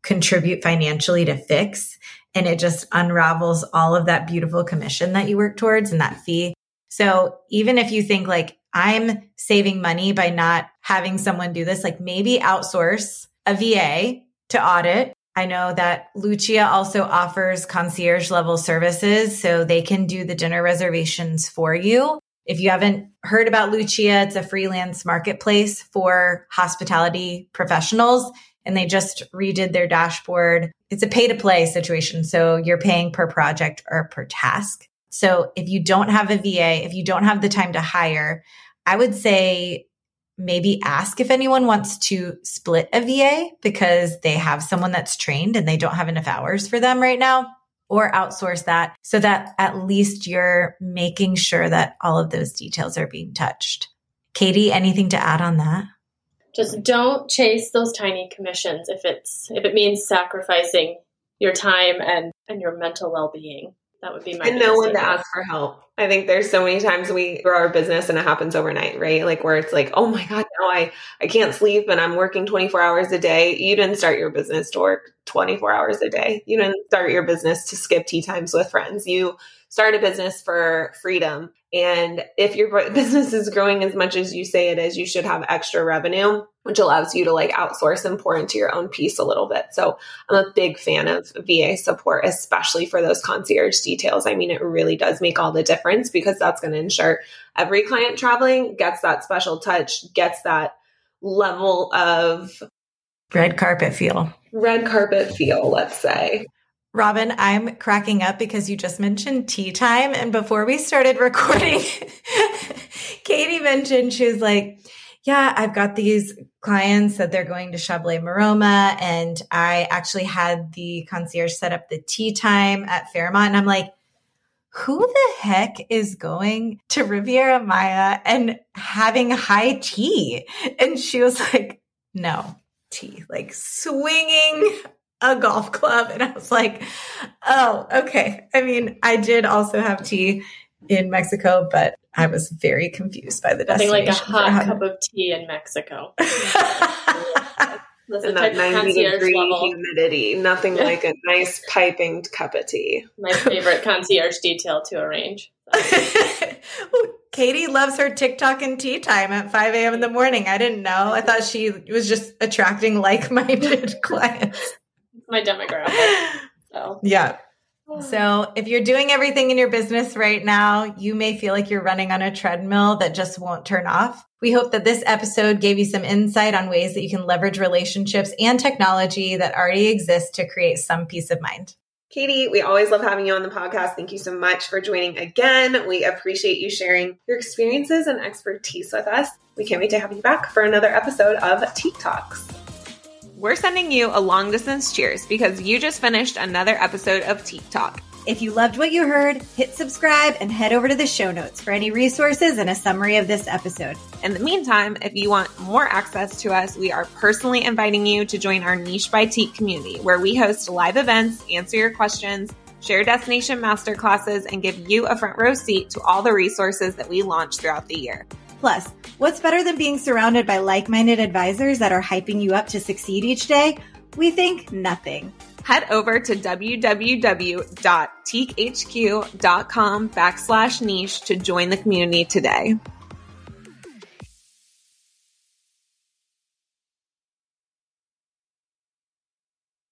contribute financially to fix. And it just unravels all of that beautiful commission that you work towards and that fee. So even if you think like, I'm saving money by not having someone do this. Like maybe outsource a VA to audit. I know that Lucia also offers concierge level services, so they can do the dinner reservations for you. If you haven't heard about Lucia, it's a freelance marketplace for hospitality professionals and they just redid their dashboard. It's a pay to play situation. So you're paying per project or per task. So if you don't have a VA, if you don't have the time to hire, I would say maybe ask if anyone wants to split a VA because they have someone that's trained and they don't have enough hours for them right now or outsource that so that at least you're making sure that all of those details are being touched. Kaytee, anything to add on that? Just don't chase those tiny commissions if it's if it means sacrificing your time and and your mental well-being. That would be my and no one to ask for help. I think there's so many times we grow our business and it happens overnight, right? Like where it's like, oh my God, now I, I can't sleep and I'm working 24 hours a day. You didn't start your business to work 24 hours a day. You didn't start your business to skip tea times with friends. You start a business for freedom. And if your business is growing as much as you say it is, you should have extra revenue which allows you to like outsource and pour into your own piece a little bit. So I'm a big fan of VA support, especially for those concierge details. I mean, it really does make all the difference because that's going to ensure every client traveling gets that special touch, gets that level of red carpet feel. Red carpet feel, let's say. Robin, I'm cracking up because you just mentioned tea time. And before we started recording, Kaytee mentioned she was like, yeah, I've got these clients that they're going to Chablé Maroma. And I actually had the concierge set up the tee time at Fairmont. And I'm like, who the heck is going to Riviera Maya and having high tea? And she was like, no, tee, like swinging a golf club. And I was like, oh, okay. I mean, I did also have tea in Mexico, but I was very confused by the destination. Nothing like a hot cup of tea in Mexico. and that 90 degree level. humidity. Nothing yeah. like a nice piping cup of tea. My favorite concierge detail to arrange. Kaytee loves her TikTok and tea time at 5 a.m. in the morning. I didn't know. I thought she was just attracting like minded clients. My demographic. So. Yeah. So, if you're doing everything in your business right now, you may feel like you're running on a treadmill that just won't turn off. We hope that this episode gave you some insight on ways that you can leverage relationships and technology that already exist to create some peace of mind. Kaytee, we always love having you on the podcast. Thank you so much for joining again. We appreciate you sharing your experiences and expertise with us. We can't wait to have you back for another episode of Tique Talks we're sending you a long distance cheers because you just finished another episode of Tique Talk. If you loved what you heard, hit subscribe and head over to the show notes for any resources and a summary of this episode. In the meantime, if you want more access to us, we are personally inviting you to join our Niche by Tique community where we host live events, answer your questions, share destination masterclasses, and give you a front row seat to all the resources that we launch throughout the year. Plus, what's better than being surrounded by like minded advisors that are hyping you up to succeed each day? We think nothing. Head over to www.tiquehq.com backslash niche to join the community today.